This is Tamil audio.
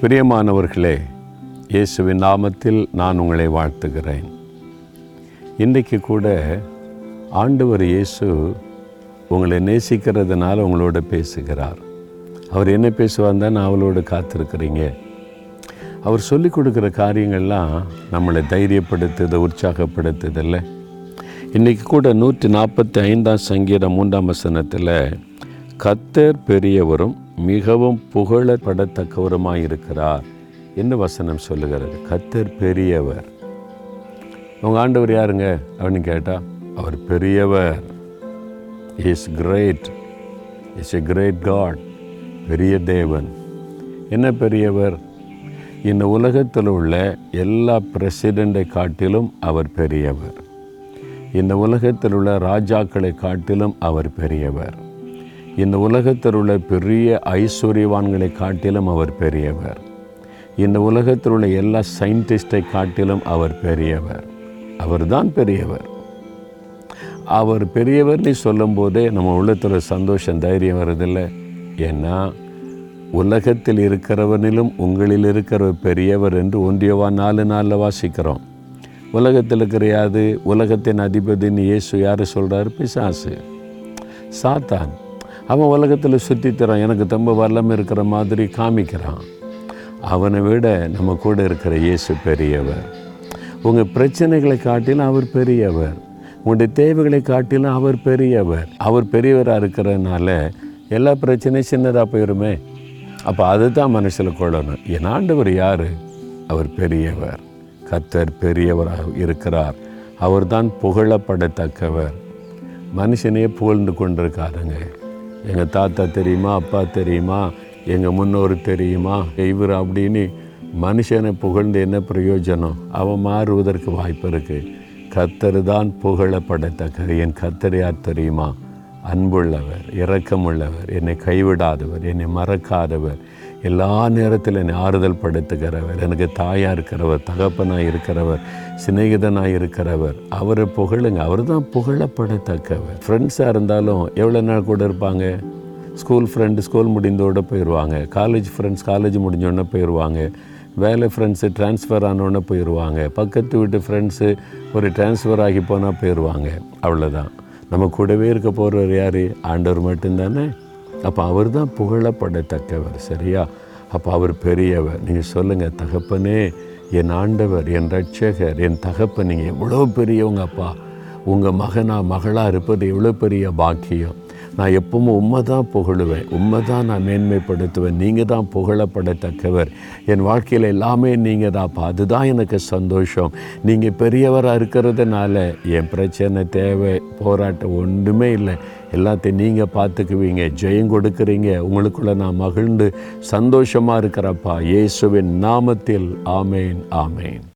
பிரியமானவர்களே இயேசுவின் நாமத்தில் நான் உங்களை வாழ்த்துகிறேன். இன்றைக்கு கூட ஆண்டவர் இயேசு உங்களை நேசிக்கிறதுனால உங்களோட பேசுகிறார். அவர் என்ன பேசுவார் தான் அவளோடு காத்திருக்கிறீங்க? அவர் சொல்லிக் கொடுக்குற காரியங்கள்லாம் நம்மளை தைரியப்படுத்துது உற்சாகப்படுத்துதில்லை இன்றைக்கி கூட நூற்றி நாற்பத்தி ஐந்தாம் சங்கீதம் மூன்றாம் வசனத்தில் கத்தர் பெரியவரும் மிகவும் புகழப்படத்தக்கவருமாய் இருக்கிறார் என்று வசனம் சொல்லுகிறது. கத்தர் பெரியவர். உங்கள் ஆண்டவர் யாருங்க? அப்படின்னு கேட்டால் அவர் பெரியவர். Is great is a great god பெரிய தேவன். என்ன பெரியவர்? இந்த உலகத்தில் உள்ள எல்லா பிரசிடெண்ட்டை காட்டிலும் அவர் பெரியவர். இந்த உலகத்தில் உள்ள ராஜாக்களை காட்டிலும் அவர் பெரியவர். இந்த உலகத்தில் உள்ள பெரிய ஐஸ்வர்யவான்களை காட்டிலும் அவர் பெரியவர். இந்த உலகத்தில் உள்ள எல்லா சயின்டிஸ்டை காட்டிலும் அவர் பெரியவர். அவர்தான் பெரியவர். அவர் பெரியவர்னு சொல்லும்போதே நம்ம உள்ளத்தில் சந்தோஷம் தைரியம் வருதில்லை. ஏன்னா உலகத்தில் இருக்கிறவனிலும் உங்களில் இருக்கிறவர் பெரியவர் என்று ஒன்றியவா நாலு நாளில் வாசிக்கிறோம். உலகத்தில் இருக்கிற உலகத்தின் அதிபதின்னு இயேசு யார் சொல்கிறார் பிசாசு. சாத்தான். அவன் உலகத்தில் சுற்றித்தரான் எனக்கு ரொம்ப வரலாமல் இருக்கிற மாதிரி காமிக்கிறான். அவனை விட நம்ம கூட இருக்கிற இயேசு பெரியவர். உங்கள் பிரச்சனைகளை காட்டிலும் அவர் பெரியவர். உங்களுடைய தேவைகளை காட்டிலும் அவர் பெரியவர். அவர் பெரியவராக இருக்கிறதுனால எல்லா பிரச்சனையும் சின்னதாக போயிருமே. அப்போ அதுதான் மனசில் கொள்ளணும் என் ஆண்டவர் யார்? அவர் பெரியவர். கத்தர் பெரியவராக இருக்கிறார். அவர்தான் புகழப்படத்தக்கவர். மனுஷனே புகழ்ந்து கொண்டிருக்காருங்க. எங்கள் தாத்தா தெரியுமா அப்பா தெரியுமா எங்கள் முன்னோர் தெரியுமா? இவர் அப்படின்னு மனுஷனை புகழ்ந்து என்ன பிரயோஜனம்? அவன் மாறுவதற்கு வாய்ப்பு இருக்குது கத்தர் தான் புகழப்படத்தக்கவர் என் கத்தர் யார் தெரியுமா? அன்புள்ளவர் இரக்கமுள்ளவர் என்னை கைவிடாதவர் என்னை மறக்காதவர். எல்லா நேரத்தில் என்னை ஆறுதல் படுத்துகிறவர் எனக்கு தாயாக இருக்கிறவர் தகப்பனாக இருக்கிறவர் சிநேகிதனாக இருக்கிறவர். அவரை புகழுங்க. அவர் தான் புகழப்படத்தக்கவர். ஃப்ரெண்ட்ஸாக இருந்தாலும் எவ்வளோ நாள் கூட இருப்பாங்க? ஸ்கூல் ஃப்ரெண்டு ஸ்கூல் முடிந்தோட போயிடுவாங்க காலேஜ் ஃப்ரெண்ட்ஸ் காலேஜ் முடிஞ்சோடனே போயிடுவாங்க வேலை ஃப்ரெண்ட்ஸு ட்ரான்ஸ்ஃபர் ஆனோடனே போயிடுவாங்க பக்கத்து வீட்டு ஃப்ரெண்ட்ஸு ஒரு ட்ரான்ஸ்ஃபர் ஆகி போனால் போயிடுவாங்க அவ்வளோதான் நம்ம கூடவே இருக்க போகிறவர் யார்? ஆண்டவர் மட்டும்தானே? அப்போ அவர் தான் புகழப்படத்தக்கவர் சரியா? அப்போ அவர் பெரியவர். நீங்கள் சொல்லுங்கள் தகப்பனே என் ஆண்டவர் என் ரட்சகர் என் தகப்பன் நீங்கள் எவ்வளோ பெரியவங்க அப்பா உங்கள் மகனாக மகளாக இருப்பது எவ்வளோ பெரிய பாக்கியம். நான் எப்பவும் உண்மை தான் புகழுவேன். உண்மை தான் நான் மேன்மைப்படுத்துவேன். நீங்கள் தான் புகழப்படத்தக்கவர். என் வாழ்க்கையில் எல்லாமே நீங்கள் தான்ப்பா அதுதான் எனக்கு சந்தோஷம். நீங்கள் பெரியவராக இருக்கிறதுனால என் பிரச்சனை தேவை போராட்டம் ஒன்றுமே இல்லை. எல்லாத்தையும் நீங்கள் பார்த்துக்குவீங்க. ஜெயம் கொடுக்குறீங்க. உங்களுக்குள்ள நான் மகிழ்ந்து சந்தோஷமாக இருக்கிறப்பா. இயேசுவின் நாமத்தில் ஆமேன் ஆமேன்.